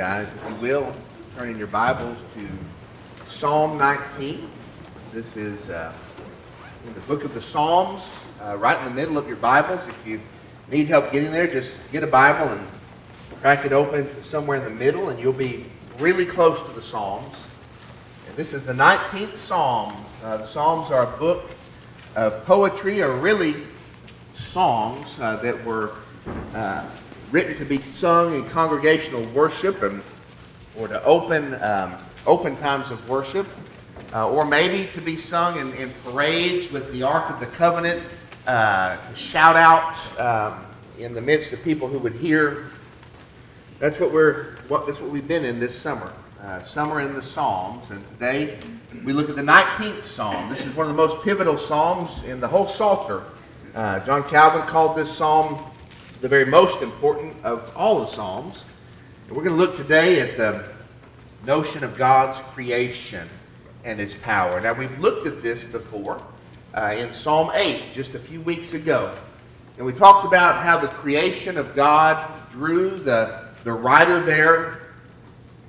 guys, if you will, turn in your Bibles to Psalm 19. This is uh, in the book of the Psalms, uh, right in the middle of your Bibles. If you need help getting there, just get a Bible and crack it open somewhere in the middle, and you'll be really close to the Psalms. And this is the 19th Psalm. Uh, the Psalms are a book of poetry, or really songs uh, that were uh, written to be sung in congregational worship and, or to open, um, open times of worship, uh, or maybe to be sung in, in, parades with the Ark of the Covenant, uh, shout out um, in the midst of people who would hear. That's what we're. What, that's what we've been in this summer. Uh, summer in the Psalms, and today we look at the 19th Psalm. This is one of the most pivotal Psalms in the whole Psalter. Uh, John Calvin called this Psalm the very most important of all the Psalms. And we're going to look today at the notion of God's creation and his power. Now, we've looked at this before uh, in Psalm 8 just a few weeks ago. And we talked about how the creation of God drew the, the writer there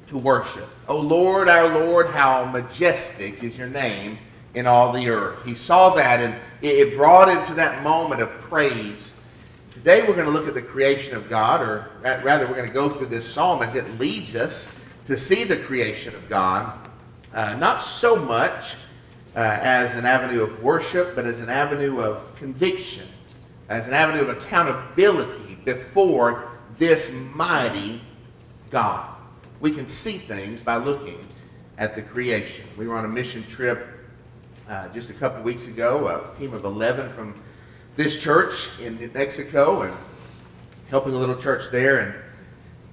to worship. O Lord, our Lord, how majestic is your name in all the earth. He saw that and it brought him to that moment of praise Today we're going to look at the creation of God, or rather, we're going to go through this psalm as it leads us to see the creation of God, uh, not so much uh, as an avenue of worship, but as an avenue of conviction, as an avenue of accountability before this mighty God. We can see things by looking at the creation. We were on a mission trip uh, just a couple weeks ago, a team of 11 from this church in New Mexico and helping a little church there. And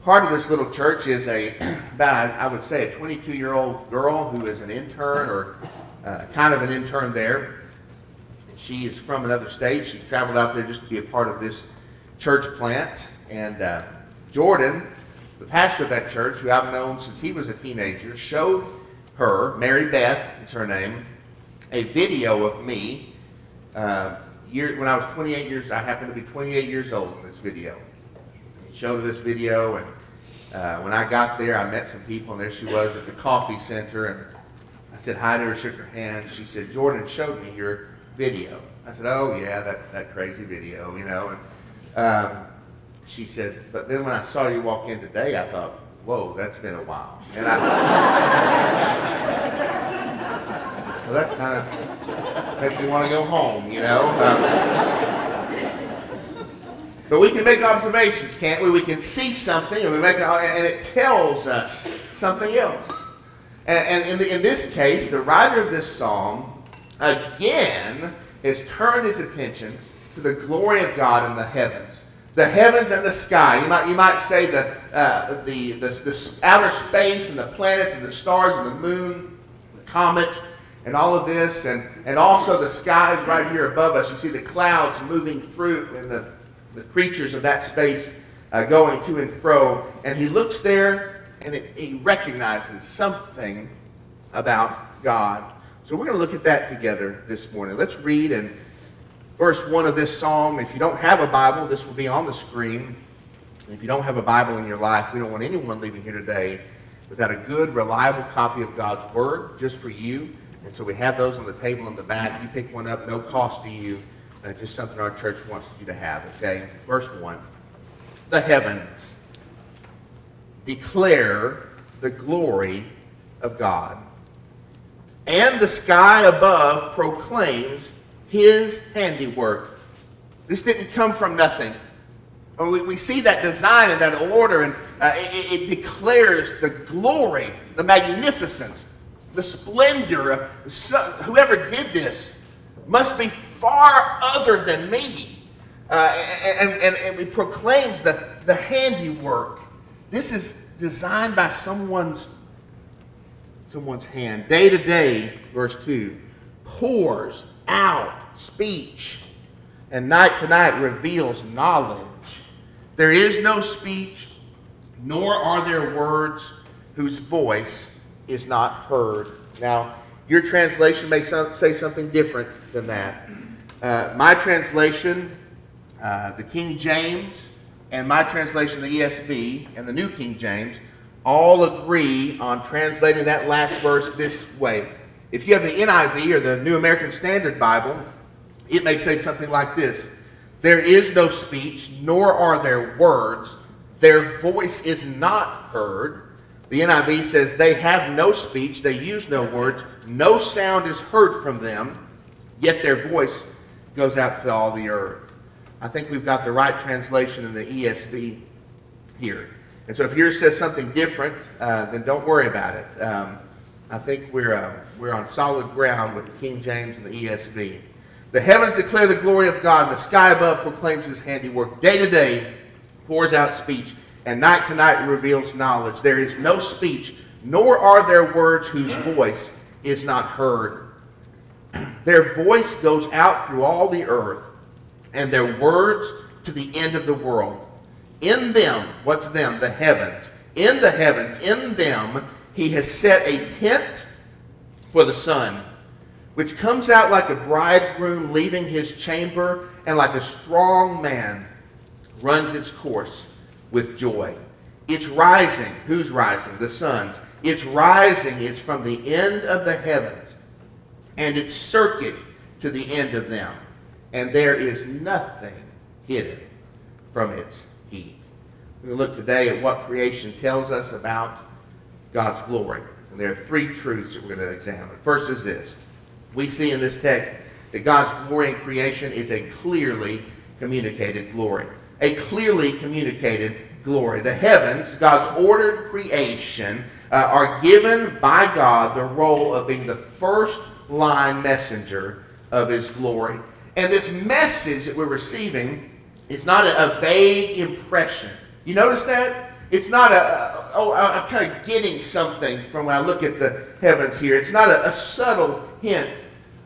part of this little church is a, about, I would say, a 22 year old girl who is an intern or uh, kind of an intern there. And she is from another state. She traveled out there just to be a part of this church plant. And uh, Jordan, the pastor of that church, who I've known since he was a teenager, showed her, Mary Beth is her name, a video of me uh, year, when I was 28 years, I happened to be 28 years old in this video. He showed her this video, and uh, when I got there, I met some people, and there she was at the coffee center, and I said hi to her, shook her hand. She said, Jordan showed me your video. I said, oh, yeah, that, that crazy video, you know. And um, she said, but then when I saw you walk in today, I thought, whoa, that's been a while. And I, well, that's kind of makes me want to go home, you know. Um, but we can make observations, can't we? We can see something, and we make, and it tells us something else. And, and in, the, in this case, the writer of this psalm again has turned his attention to the glory of God in the heavens the heavens and the sky. You might, you might say the, uh, the, the, the, outer space and the planets and the stars and the moon, the comets, and all of this, and, and also the skies right here above us. You see the clouds moving through and the, the creatures of that space uh, going to and fro. And he looks there and it, he recognizes something about God. So we're going to look at that together this morning. Let's read in verse 1 of this psalm. If you don't have a Bible, this will be on the screen. If you don't have a Bible in your life, we don't want anyone leaving here today without a good, reliable copy of God's Word just for you. And so we have those on the table in the back. You pick one up, no cost to you. Uh, just something our church wants you to have, okay? Verse 1. The heavens declare the glory of God, and the sky above proclaims his handiwork. This didn't come from nothing. We, we see that design and that order, and uh, it, it declares the glory, the magnificence, the splendor of whoever did this must be far other than me. Uh, and, and, and it proclaims the, the handiwork. This is designed by someone's, someone's hand. Day to day, verse 2, pours out speech, and night to night reveals knowledge. There is no speech, nor are there words whose voice is not heard. Now, your translation may say something different than that. Uh, my translation, uh, the King James, and my translation, the ESV, and the New King James, all agree on translating that last verse this way. If you have the NIV or the New American Standard Bible, it may say something like this There is no speech, nor are there words. Their voice is not heard. The NIV says they have no speech, they use no words, no sound is heard from them, yet their voice goes out to all the earth. I think we've got the right translation in the ESV here. And so if yours says something different, uh, then don't worry about it. Um, I think we're, uh, we're on solid ground with the King James and the ESV. The heavens declare the glory of God, and the sky above proclaims his handiwork. Day to day pours out speech, and night to night reveals knowledge. There is no speech, nor are there words whose voice is not heard. Their voice goes out through all the earth, and their words to the end of the world. In them, what's them? The heavens. In the heavens, in them, he has set a tent for the sun, which comes out like a bridegroom leaving his chamber, and like a strong man runs its course with joy. It's rising. Who's rising? The sun's. Its rising is from the end of the heavens, and its circuit to the end of them. And there is nothing hidden from its heat. We look today at what creation tells us about God's glory. And there are three truths that we're going to examine. First is this we see in this text that God's glory in creation is a clearly communicated glory. A clearly communicated glory. The heavens, God's ordered creation, uh, are given by God the role of being the first line messenger of his glory. And this message that we're receiving is not a, a vague impression. You notice that? It's not a, oh, I'm kind of getting something from when I look at the heavens here. It's not a, a subtle hint.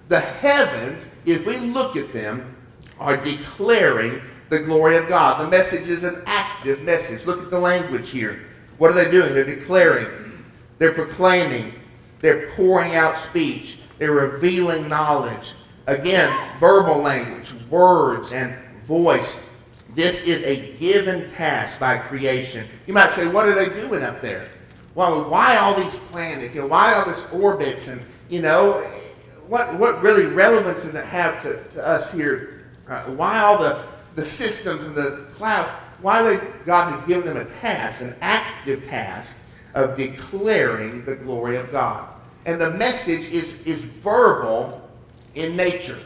The heavens, if we look at them, are declaring the glory of God. The message is an active message. Look at the language here. What are they doing? They're declaring, they're proclaiming, they're pouring out speech, they're revealing knowledge. Again, verbal language, words, and voice. This is a given task by creation. You might say, what are they doing up there? Well, why all these planets? You know, why all this orbits? And, you know, what, what really relevance does it have to, to us here? Uh, why all the, the systems and the cloud? Why God has given them a task, an active task of declaring the glory of God. And the message is, is verbal in nature.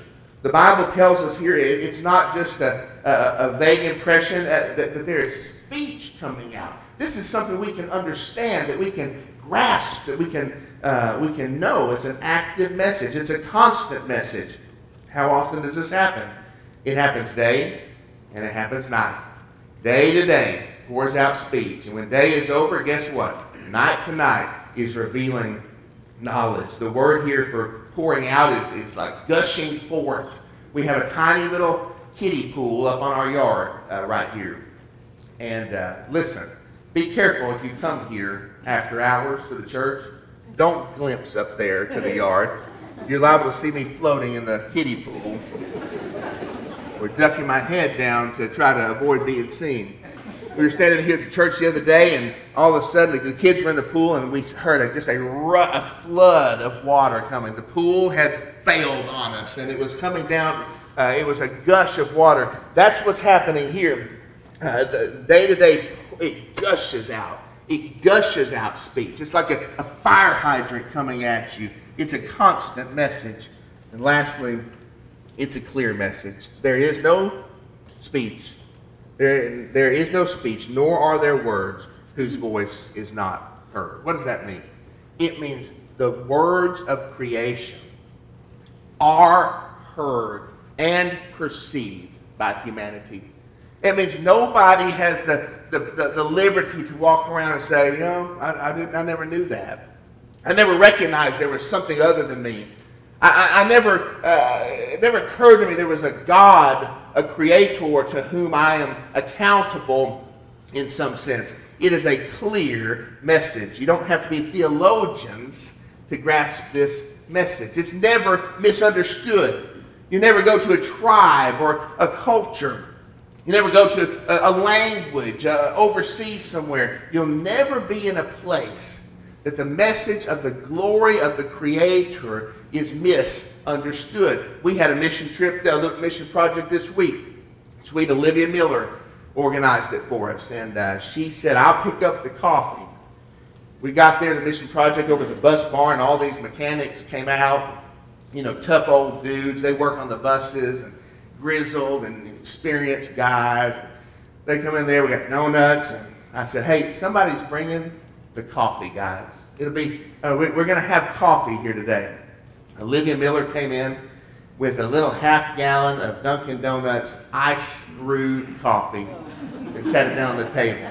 The Bible tells us here it's not just a, a, a vague impression that, that, that there is speech coming out. This is something we can understand, that we can grasp, that we can, uh, we can know. It's an active message, it's a constant message. How often does this happen? It happens day and it happens night. Day to day pours out speech. And when day is over, guess what? Night to night is revealing knowledge. The word here for pouring out is, is like gushing forth. We have a tiny little kiddie pool up on our yard uh, right here. And uh, listen, be careful if you come here after hours to the church. Don't glimpse up there to the yard. You're liable to see me floating in the kiddie pool or ducking my head down to try to avoid being seen. We were standing here at the church the other day, and all of a sudden the kids were in the pool, and we heard a, just a, a flood of water coming. The pool had failed on us, and it was coming down. Uh, it was a gush of water. That's what's happening here. Uh, the day to day, it gushes out. It gushes out speech. It's like a, a fire hydrant coming at you. It's a constant message. And lastly, it's a clear message. There is no speech there, there is no speech, nor are there words whose voice is not heard. What does that mean? It means the words of creation are heard and perceived by humanity. It means nobody has the, the, the, the liberty to walk around and say, you know, I, I, didn't, I never knew that. I never recognized there was something other than me. I, I, I never, uh, it never occurred to me there was a God a creator to whom I am accountable in some sense. It is a clear message. You don't have to be theologians to grasp this message. It's never misunderstood. You never go to a tribe or a culture You never go to a, language uh, overseas somewhere. You'll never be in a place that the message of the glory of the Creator is misunderstood. We had a mission trip, a mission project this week. Sweet Olivia Miller organized it for us, and uh, she said, I'll pick up the coffee. We got there to the mission project over the bus barn. All these mechanics came out, you know, tough old dudes. They work on the buses and grizzled and experienced guys. They come in there, we got donuts, and I said, hey, somebody's bringing the coffee, guys. It'll be, uh, we're going to have coffee here today. Olivia Miller came in with a little half gallon of Dunkin' Donuts ice brewed coffee and set it down on the table.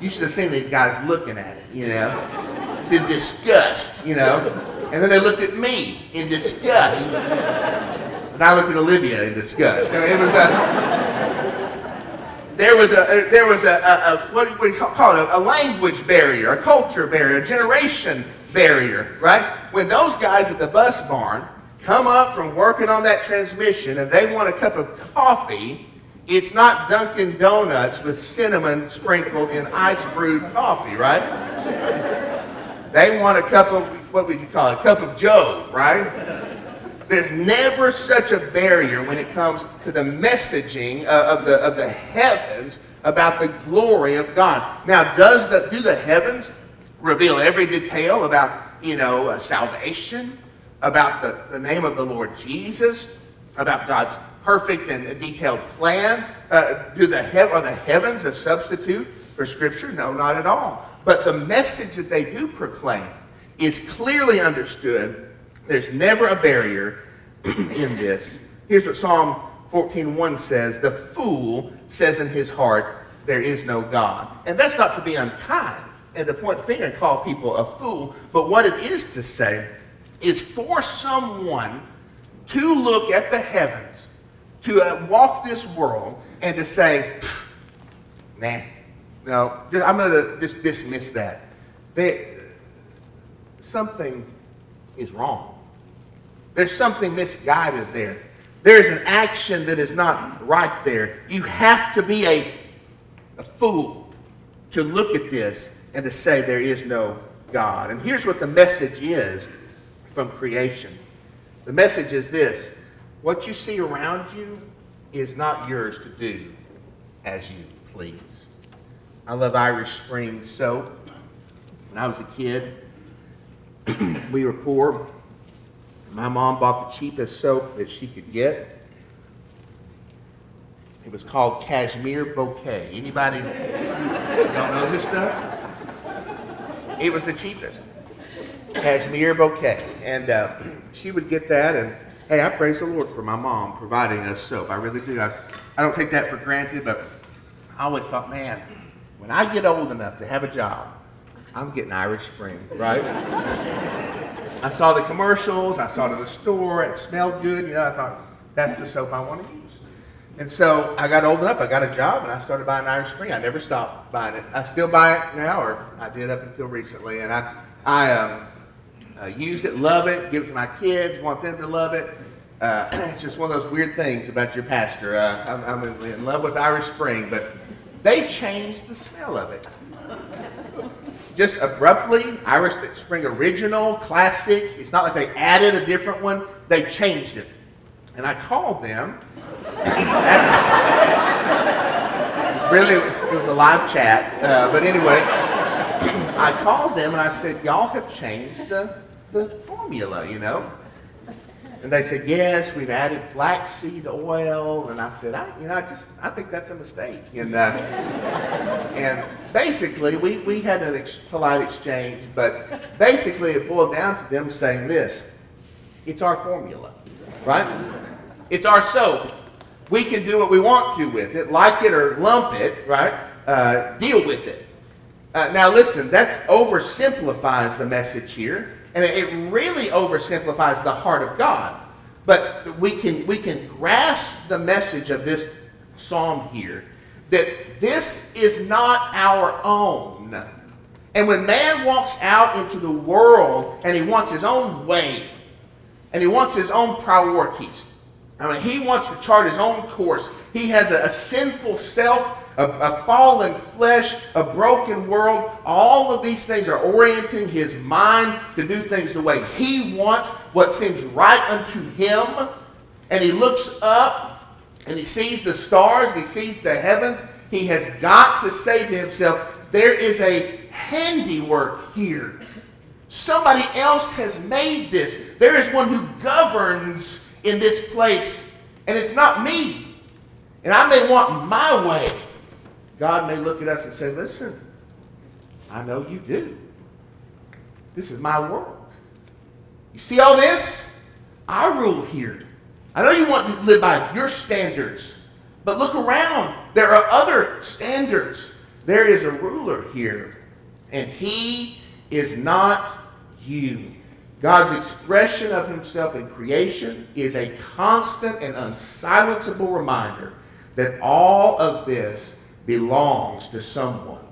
You should have seen these guys looking at it, you know. It's in disgust, you know. And then they looked at me in disgust. And I looked at Olivia in disgust. I mean, it was a, there was a, there was a, a, a what do we call it, a, a language barrier, a culture barrier, a generation barrier, right? When those guys at the bus barn come up from working on that transmission and they want a cup of coffee, it's not Dunkin' Donuts with cinnamon sprinkled in ice brewed coffee, right? they want a cup of, what would you call it, a cup of Joe, right? There's never such a barrier when it comes to the messaging uh, of, the, of the heavens about the glory of God. Now, does the, do the heavens reveal every detail about, you know, uh, salvation, about the, the name of the Lord Jesus, about God's perfect and detailed plans? Uh, do the he- are the heavens a substitute for Scripture? No, not at all. But the message that they do proclaim is clearly understood there's never a barrier in this. Here's what Psalm 14:1 says, "The fool says in his heart, there is no God." And that's not to be unkind and to point finger and call people a fool, but what it is to say is for someone to look at the heavens, to uh, walk this world, and to say, "Man, no, I'm going to just dismiss that." They, something is wrong. There's something misguided there. There's an action that is not right there. You have to be a, a fool to look at this and to say there is no God. And here's what the message is from creation the message is this what you see around you is not yours to do as you please. I love Irish Spring soap. When I was a kid, we were poor. My mom bought the cheapest soap that she could get. It was called Cashmere Bouquet. Anybody don't know this stuff? It was the cheapest. Cashmere Bouquet. And uh, she would get that, and hey, I praise the Lord for my mom providing us soap. I really do. I, I don't take that for granted, but I always thought, man, when I get old enough to have a job, I'm getting Irish Spring, right? I saw the commercials, I saw it in the store, it smelled good, you know, I thought, that's the soap I want to use. And so I got old enough, I got a job, and I started buying Irish Spring. I never stopped buying it. I still buy it now, or I did up until recently, and I, I um, uh, used it, love it, give it to my kids, want them to love it. Uh, it's just one of those weird things about your pastor. Uh, I'm, I'm in love with Irish Spring, but they changed the smell of it just abruptly, Irish Spring Original, Classic. It's not like they added a different one, they changed it. And I called them. really, it was a live chat. Uh, but anyway, I called them and I said, Y'all have changed the, the formula, you know? And they said, yes, we've added flaxseed oil. And I said, I, you know, I just, I think that's a mistake. And, uh, and basically, we, we had a ex- polite exchange, but basically it boiled down to them saying this. It's our formula, right? It's our soap. We can do what we want to with it, like it or lump it, right? Uh, deal with it. Uh, now listen, that oversimplifies the message here. And it really oversimplifies the heart of God. But we can, we can grasp the message of this psalm here that this is not our own. And when man walks out into the world and he wants his own way, and he wants his own priorities, I mean, he wants to chart his own course. He has a, a sinful self, a, a, fallen flesh, a broken world. All of these things are orienting his mind to do things the way he wants, what seems right unto him. And he looks up and he sees the stars, he sees the heavens. He has got to say to himself, there is a handiwork here. Somebody else has made this. There is one who governs in this place, and it's not me. And I may want my way. God may look at us and say, Listen, I know you do. This is my world. You see all this? I rule here. I know you want to live by your standards, but look around. There are other standards. There is a ruler here, and he is not you. God's expression of himself in creation is a constant and unsilenceable reminder that all of this belongs to someone,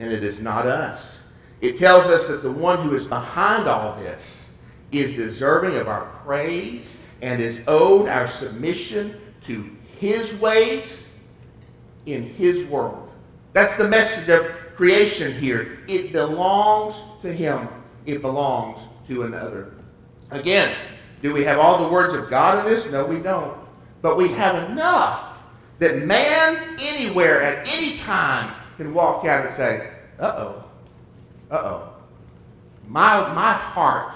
and it is not us. It tells us that the one who is behind all this is deserving of our praise and is owed our submission to his ways in his world. That's the message of creation here. It belongs to him, it belongs to another. Again, do we have all the words of God in this? No, we don't. But we have enough that man anywhere at any time can walk out and say, uh oh, uh oh. My, my heart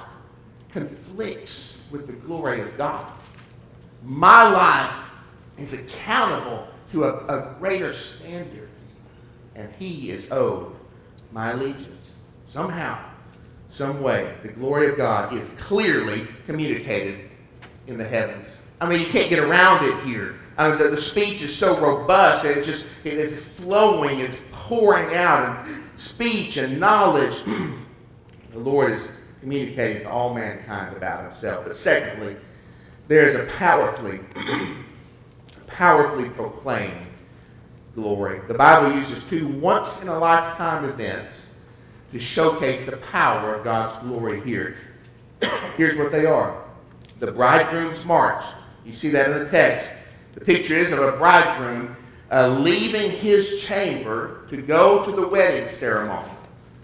conflicts with the glory of God. My life is accountable to a, a greater standard, and He is owed my allegiance. Somehow, some way, the glory of God is clearly communicated in the heavens. I mean, you can't get around it here. I mean, the, the speech is so robust that it's just it's flowing, it's pouring out, and speech and knowledge. the Lord is communicating to all mankind about himself. But secondly, there is a powerfully, powerfully proclaimed glory. The Bible uses two once in a lifetime events to showcase the power of God's glory here. Here's what they are the bridegroom's march. You see that in the text. The picture is of a bridegroom uh, leaving his chamber to go to the wedding ceremony.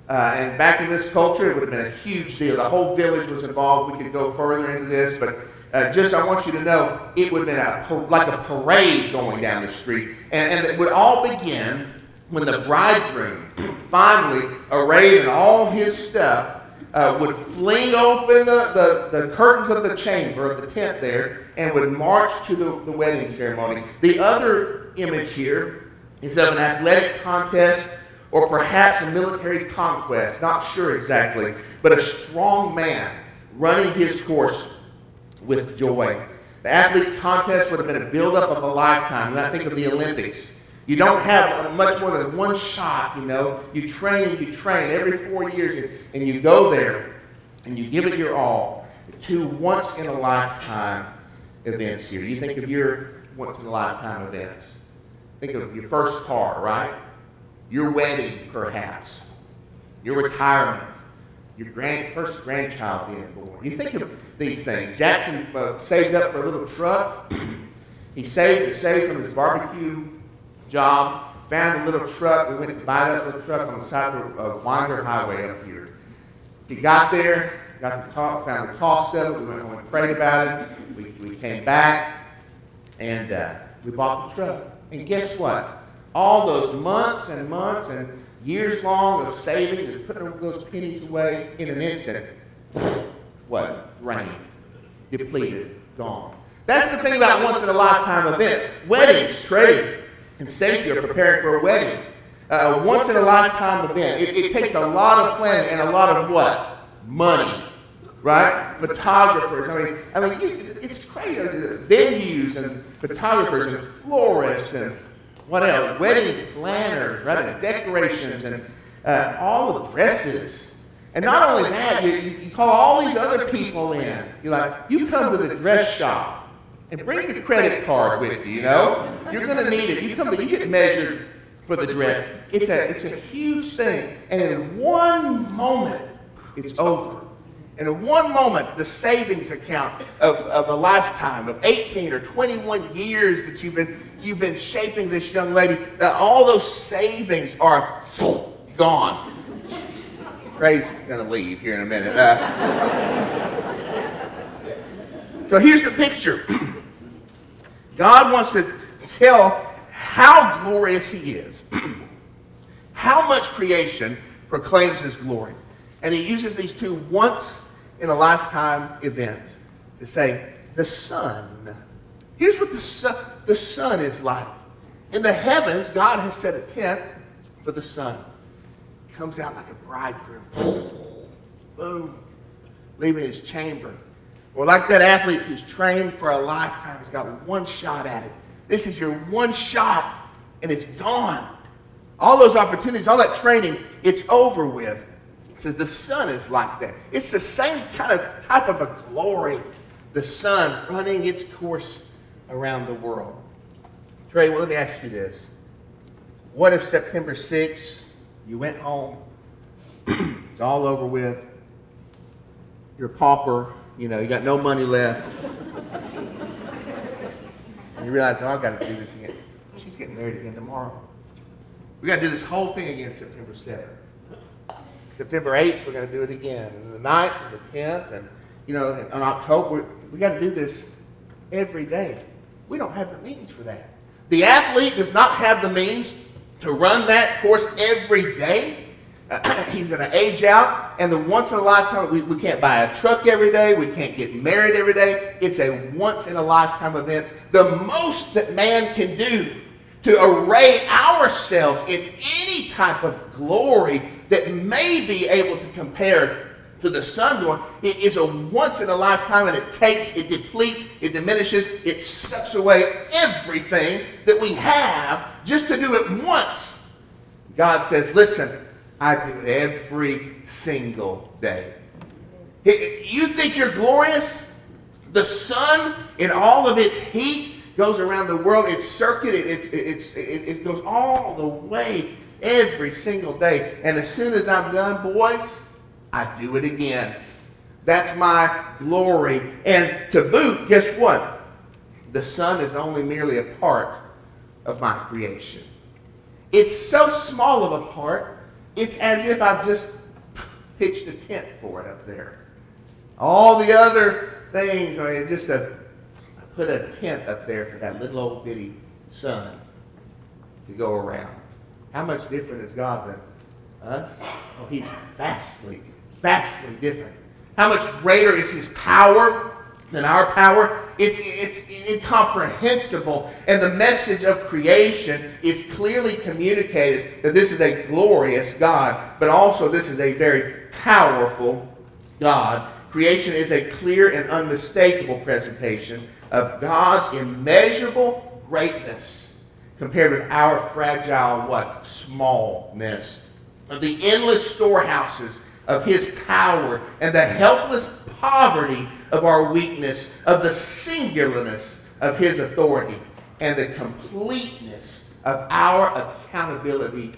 Uh, and back in this culture, it would have been a huge deal. The whole village was involved. We could go further into this, but uh, just I want you to know it would have been a, like a parade going down the street. And, and it would all begin when the bridegroom, finally arrayed in all his stuff, uh, would fling open the, the, the, curtains of the chamber, of the tent there, and would march to the, the wedding ceremony. The other image here is of an athletic contest or perhaps a military conquest, not sure exactly, but a strong man running his course with joy. The athletes' contest would have been a buildup of a lifetime. When I think of the Olympics, you don't have much more than one shot, you know. You train, you train every four years, and you go there and you give it your all. to once in a lifetime events here. You think of your once in a lifetime events. Think of your first car, right? Your wedding, perhaps. Your retirement. Your grand, first grandchild being born. You think of these things. Jackson uh, saved up for a little truck. he saved it, saved from his barbecue job, found a little truck. We went to buy that little truck on the side of, of Winder Highway up here. He got there, got the cost, found the cost of it. We went home and prayed about it. Came back, and uh, we bought the truck. And guess what? All those months and months and years long of saving and putting those pennies away in an instant, what? Drained, depleted, gone. That's the thing about once in a lifetime events. Weddings, Trey, and Stacy are preparing for a wedding. Uh, once in a lifetime event. It, it, takes a lot of planning and a lot of what? Money, right? Photographers. I mean, I mean, you, it's crazy. Venues and photographers and florists and what else? Wedding planners, right? And decorations and uh, all the dresses. And not only that, you, you call all these other people in. You're like, you come to the dress shop and bring your credit card with you, you know? You're going to need it. You come to, you get measured for the dress. It's a, it's a huge thing. And in one moment, it's over. And in one moment, the savings account of, of a lifetime of 18 or 21 years that you've been, you've been shaping this young lady, that all those savings are gone. Trey's going to leave here in a minute. Uh, so here's the picture God wants to tell how glorious He is, how much creation proclaims His glory. And He uses these two once in a lifetime events to say, the sun. Here's what the sun, the sun is like. In the heavens, God has set a tent for the sun. It comes out like a bridegroom. Boom. Leaving his chamber. Or like that athlete who's trained for a lifetime, he's got one shot at it. This is your one shot, and it's gone. All those opportunities, all that training, it's over with. Says the sun is like that. It's the same kind of type of a glory. The sun running its course around the world. Trey, well, let me ask you this. What if September 6th, you went home, it's all over with, you're a pauper, you know, you got no money left, and you realize, oh, I've got to do this again. She's getting married again tomorrow. We got to do this whole thing again September 7th. September 8th, we're going to do it again. And the 9th and the 10th, and, you know, in October, we got to do this every day. We don't have the means for that. The athlete does not have the means to run that course every day. He's going to age out, and the once in a lifetime, we, we can't buy a truck every day, we can't get married every day. It's a once in a lifetime event. The most that man can do to array ourselves in any type of glory that may be able to compare to the sun it is a once in a lifetime and it takes, it depletes, it diminishes, it sucks away everything that we have just to do it once. God says, listen, I do it every single day. You think you're glorious? The sun in all of its heat goes around the world. It's circuit. It, it, it, it, goes all the way every single day. And as soon as I'm done, boys, I do it again. That's my glory. And to boot, guess what? The sun is only merely a part of my creation. It's so small of a part, it's as if I've just pitched a tent for it up there. All the other things are just a put a tent up there for that little old bitty sun to go around. How much different is God than us? Oh, he's vastly, vastly different. How much greater is his power than our power? It's, it's incomprehensible. And the message of creation is clearly communicated that this is a glorious God, but also this is a very powerful God. Creation is a clear and unmistakable presentation of God's immeasurable greatness compared with our fragile what? Smallness. Of the endless storehouses of his power and the helpless poverty of our weakness, of the singularness of his authority, and the completeness of our accountability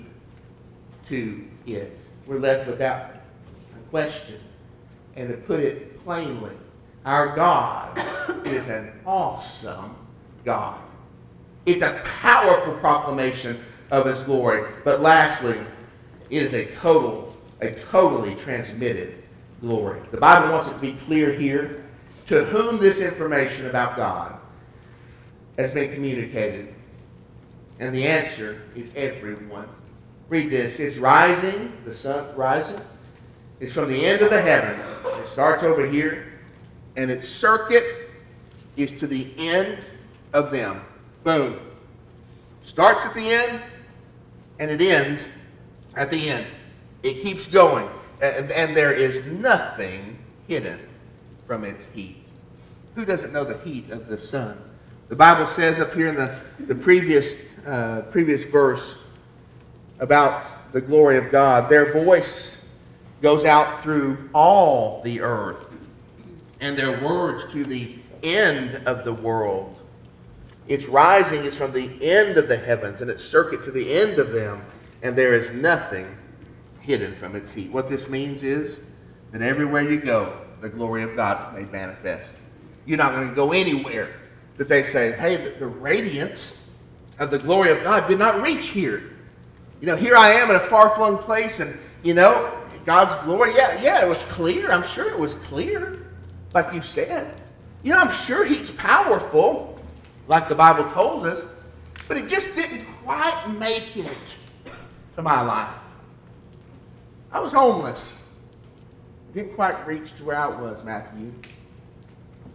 to it. We're left without a question. And to put it plainly, our God is an awesome God. It's a powerful proclamation of his glory. But lastly, it is a total, a totally transmitted glory. The Bible wants it to be clear here to whom this information about God has been communicated. And the answer is everyone. Read this. It's rising, the sun rising. It's from the end of the heavens. It starts over here and its circuit is to the end of them. Boom. Starts at the end and it ends at the end. It keeps going. And, and there is nothing hidden from its heat. Who doesn't know the heat of the sun? The Bible says up here in the, the previous, uh, previous verse about the glory of God, their voice goes out through all the earth and their words to the end of the world. Its rising is from the end of the heavens, and its circuit to the end of them, and there is nothing hidden from its heat. What this means is that everywhere you go, the glory of God made manifest. You're not going to go anywhere that they say, hey, the, the radiance of the glory of God did not reach here. You know, here I am in a far flung place, and, you know, God's glory, yeah, yeah, it was clear. I'm sure it was clear, like you said. You know, I'm sure He's powerful, like the Bible told us, but it just didn't quite make it to my life. I was homeless. Didn't quite reach to where I was, Matthew.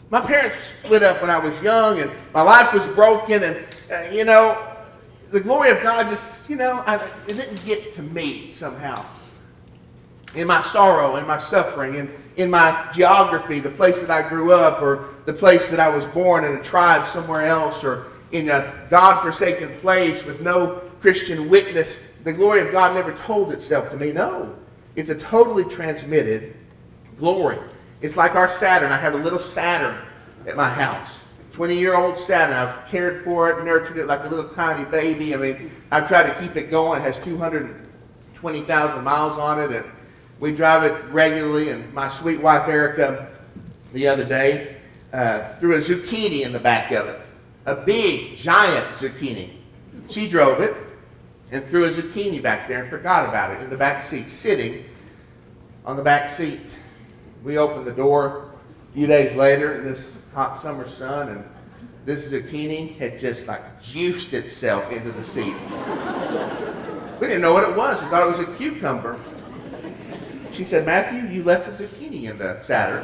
My parents split up when I was young, and my life was broken, and, uh, you know, the glory of God just, you know, I, it didn't get to me somehow. In my sorrow, in my suffering, in, in my geography, the place that I grew up, or the place that I was born in a tribe somewhere else, or in a God forsaken place with no Christian witness, the glory of God never told itself to me. No. It's a totally transmitted glory. It's like our Saturn. I have a little Saturn at my house. 20 year old Saturn. I've cared for it, nurtured it like a little tiny baby. I mean, I've tried to keep it going. It has 220,000 miles on it, and we drive it regularly. And my sweet wife, Erica, the other day, uh, threw a zucchini in the back of it. A big, giant zucchini. She drove it and threw a zucchini back there and forgot about it in the back seat, sitting on the back seat. We opened the door a few days later in this hot summer sun, and this zucchini had just like juiced itself into the seat. we didn't know what it was. We thought it was a cucumber. She said, Matthew, you left a zucchini in the Saturn.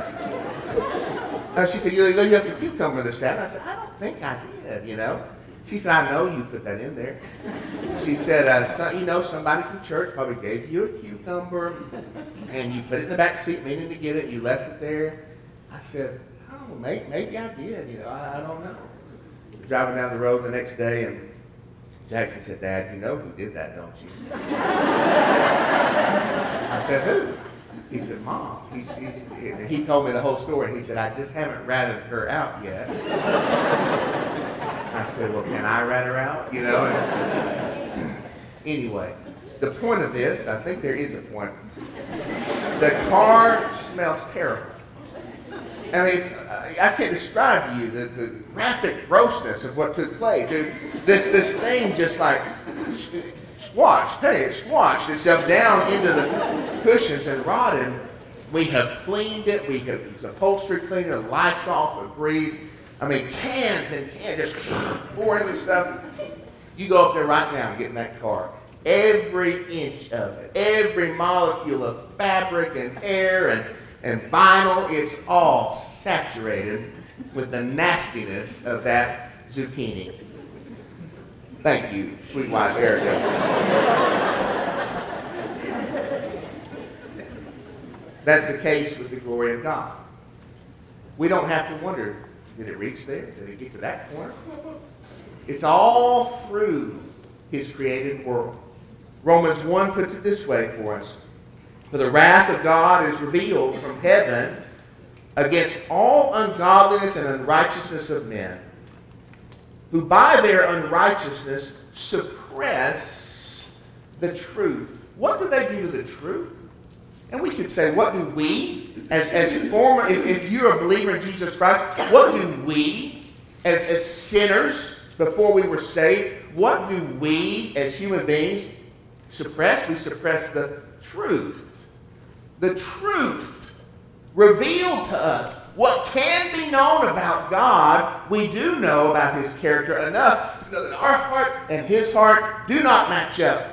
Uh, she said, you, you left a cucumber in the Saturn. I said, I don't think I did, you know. She said, I know you put that in there. She said, uh, so, you know, somebody from church probably gave you a cucumber and you put it in the back seat meaning to get it. You left it there. I said, oh, maybe, maybe I did. You know, I, I don't know. Driving down the road the next day and Jackson said, Dad, you know who did that, don't you? Said, who? He said, Mom. He, he, he told me the whole story. He said, I just haven't ratted her out yet. I said, well, can I rat her out? You know? And anyway, the point of this, I think there is a point. The car smells terrible. I mean, I can't describe to you the, the graphic grossness of what took place. It, this, this thing just like squashed. Hey, it's squashed itself down into the cushions and rotted. We have cleaned it. We have used upholstery cleaner, Lysol, Febreze. I mean, cans and cans, just pouring this stuff. You go up there right now and get in that car. Every inch of it, every molecule of fabric and air and, and vinyl, it's all saturated with the nastiness of that zucchini. Thank you, sweet wife Erica. That's the case with the glory of God. We don't have to wonder did it reach there? Did it get to that point? It's all through his created world. Romans 1 puts it this way for us. For the wrath of God is revealed from heaven against all ungodliness and unrighteousness of men, who by their unrighteousness suppress the truth. What do they do to the truth? And we could say, what do we, as, as former, if, if you're a believer in Jesus Christ, what do we, as, as sinners, before we were saved, what do we, as human beings, suppress? We suppress the truth. The truth revealed to us. What can be known about God, we do know about his character enough to know that our heart and his heart do not match up.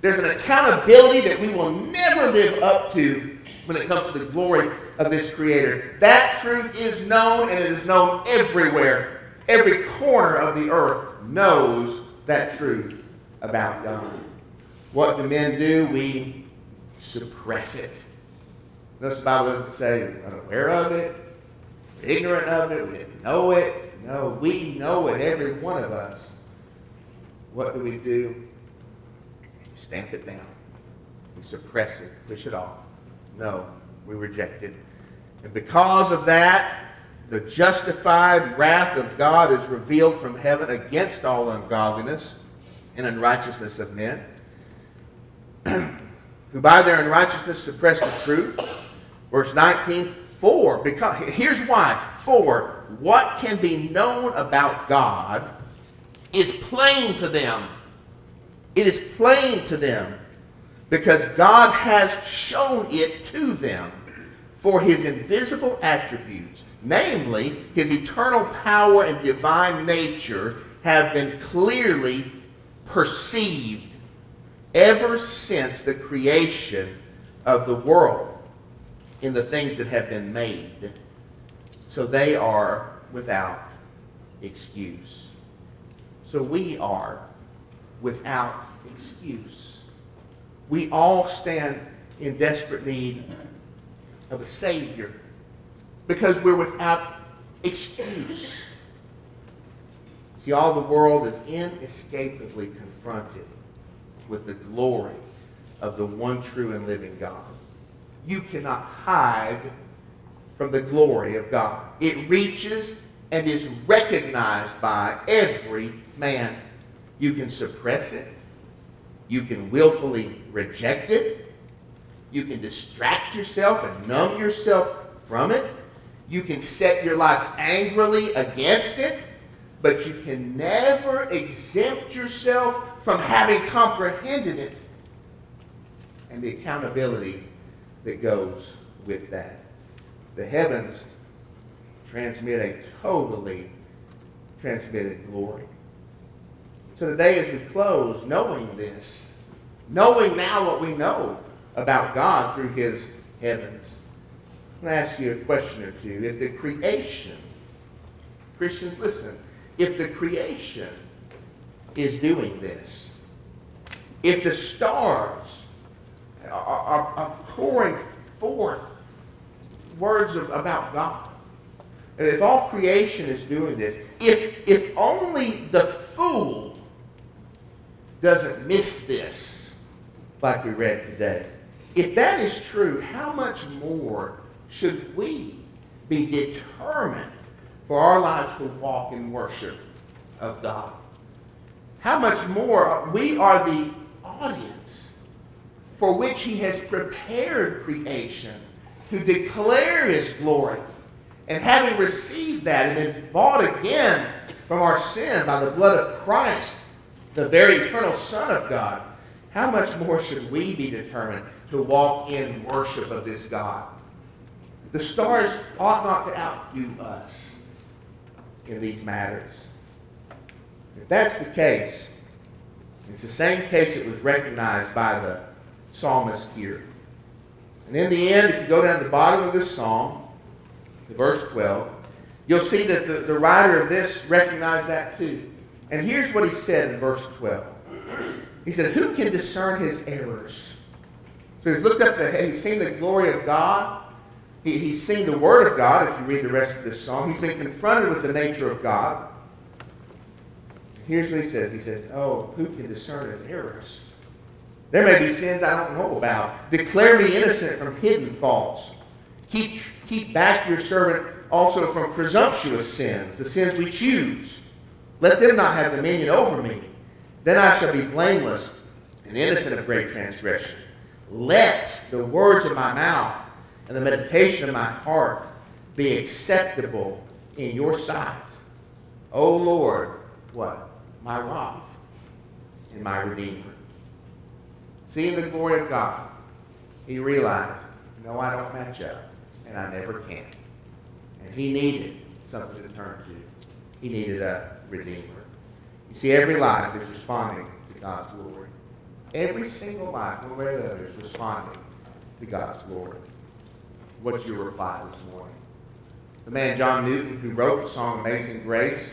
There's an accountability that we will never live up to when it comes to the glory of this Creator. That truth is known and it is known everywhere. Every corner of the earth knows that truth about God. What do men do? We suppress it. Notice the Bible doesn't say unaware of it, ignorant of it, we didn't know it. No, we know it, every one of us. What do we do? stamp it down. We suppress it, push it off. No, we reject it. And because of that, the justified wrath of God is revealed from heaven against all ungodliness and unrighteousness of men, who by their unrighteousness suppress the truth. Verse 19, For, because, here's why. For what can be known about God is plain to them. It is plain to them because God has shown it to them. For his invisible attributes, namely his eternal power and divine nature, have been clearly perceived ever since the creation of the world in the things that have been made. So they are without excuse. So we are without excuse. We all stand in desperate need of a Savior because we're without excuse. See, all the world is inescapably confronted with the glory of the one true and living God. You cannot hide from the glory of God. It reaches and is recognized by every man. You can suppress it. You can willfully reject it. You can distract yourself and numb yourself from it. You can set your life angrily against it, but you can never exempt yourself from having comprehended it and the accountability that goes with that. The heavens transmit a totally transmitted glory. So today, as we close, knowing this, knowing now what we know about God through His heavens, I'm going to ask you a question or two. If the creation, Christians, listen, if the creation is doing this, if the stars are, are, are pouring forth words of, about God, if all creation is doing this, if, if only the fool doesn't miss this, like we read today, if that is true, how much more should we be determined for our lives to walk in worship of God? How much more we are the audience for which He has prepared creation to declare His glory. And having received that and been bought again from our sin by the blood of Christ, the very eternal Son of God, how much more should we be determined to walk in worship of this God? The stars ought not to outdo us in these matters. If that's the case, it's the same case that was recognized by the psalmist here. And in the end, if you go down to the bottom of this psalm, to verse 12, you'll see that the, the writer of this recognized that too. And here's what he said in verse 12. He said, Who can discern his errors? So he's looked up the he's seen the glory of God. He, he's seen the word of God, if you read the rest of this psalm. He's been confronted with the nature of God. Here's what he says. He says, Oh, who can discern his errors? There may be sins I don't know about. Declare me innocent from hidden faults. Keep, keep back your servant also from presumptuous sins, the sins we choose. Let them not have dominion over me. Then I shall be blameless and innocent of great transgression. Let the words of my mouth and the meditation of my heart be acceptable in your sight. O Lord, what? My rock and my redeemer. Seeing the glory of God, he realized, no, I don't match up, and I never can. And he needed something to turn to. He needed a redeemer. You see, every life is responding to God's glory. Every single life, one way or the other, is responding to God's glory. What's your reply this morning? The man John Newton, who wrote the song Amazing Grace,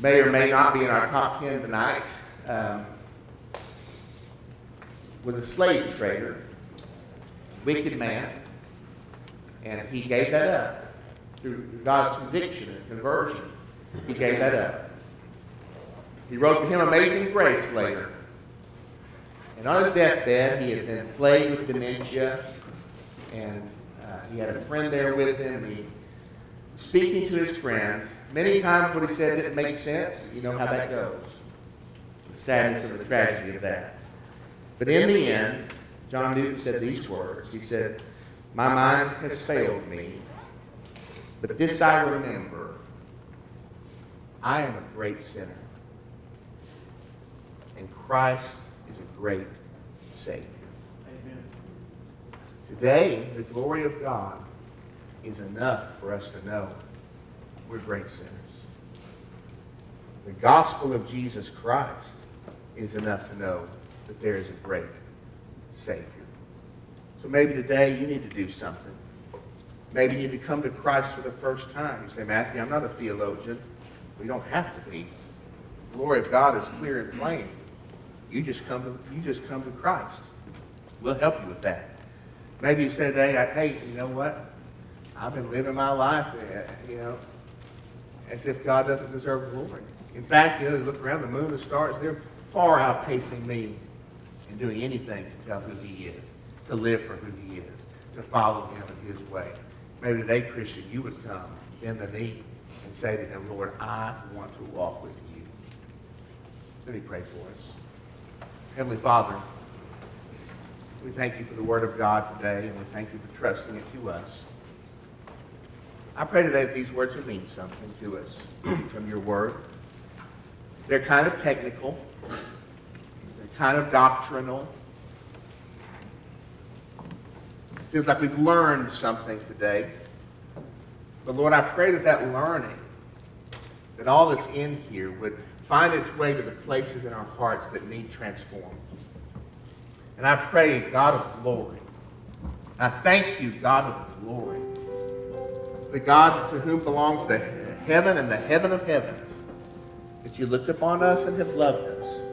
may or may not be in our top 10 tonight, um, was a slave trader, wicked man, and he gave that up through God's conviction and conversion. He gave that up. He wrote the hymn Amazing Grace later. And on his deathbed, he had been plagued with dementia, and uh, he had a friend there with him. He, speaking to his friend, many times what he said didn't make sense. You know how that goes. The sadness and the tragedy of that. But in the end, John Newton said these words. He said, My mind has failed me, but this I remember. I am a great sinner, and Christ is a great Savior. Amen. Today, the glory of God is enough for us to know we're great sinners. The gospel of Jesus Christ is enough to know that there is a great Savior. So maybe today you need to do something. Maybe you need to come to Christ for the first time. You say, Matthew, I'm not a theologian. We don't have to be. The glory of God is clear and plain. You just come to, you just come to Christ. We'll help you with that. Maybe you say today, hey, you know what? I've been living my life, uh, you know, as if God doesn't deserve glory. In fact, you know, you look around the moon, the stars, they're far outpacing me in doing anything to tell who he is, to live for who he is, to follow him in his way. Maybe today, Christian, you would come, in the knee, and say to him, Lord, I want to walk with you. Let me pray for us. Heavenly Father, we thank you for the word of God today, and we thank you for trusting it to us. I pray today that these words would mean something to us from your word. They're kind of technical. Kind of doctrinal. Feels like we've learned something today. But Lord, I pray that that learning, that all that's in here would find its way to the places in our hearts that need transformed. And I pray, God of glory, I thank you, God of glory, the God to whom belongs the heaven and the heaven of heavens, that you looked upon us and have loved us.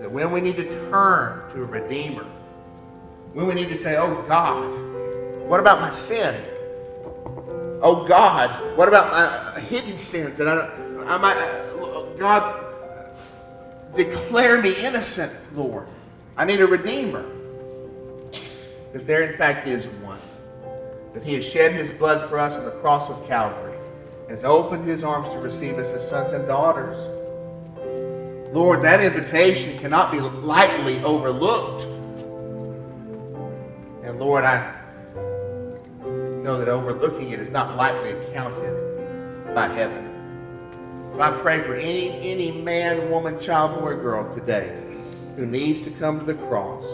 That when we need to turn to a Redeemer, when we need to say, oh God, what about my sin? Oh God, what about my uh, hidden sins? And I, I might, uh, God, declare me innocent, Lord. I need a Redeemer. That there, in fact, is one that he has shed his blood for us on the cross of Calvary, has opened his arms to receive us as sons and daughters. Lord, that invitation cannot be lightly overlooked. And Lord, I know that overlooking it is not lightly accounted by heaven. So I pray for any, any man, woman, child, boy, or girl today who needs to come to the cross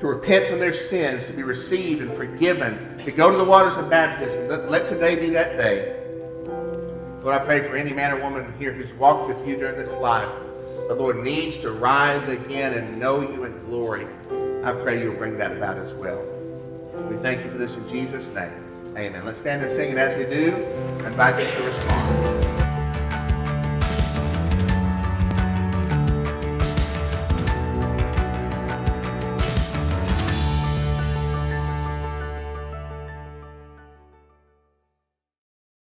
to repent from their sins, to be received and forgiven, to go to the waters of baptism. Let, let today be that day. Lord, I pray for any man or woman here who's walked with you during this life, but Lord needs to rise again and know you in glory. I pray you'll bring that about as well. We thank you for this in Jesus' name. Amen. Let's stand and sing, and as we do, I invite you to respond.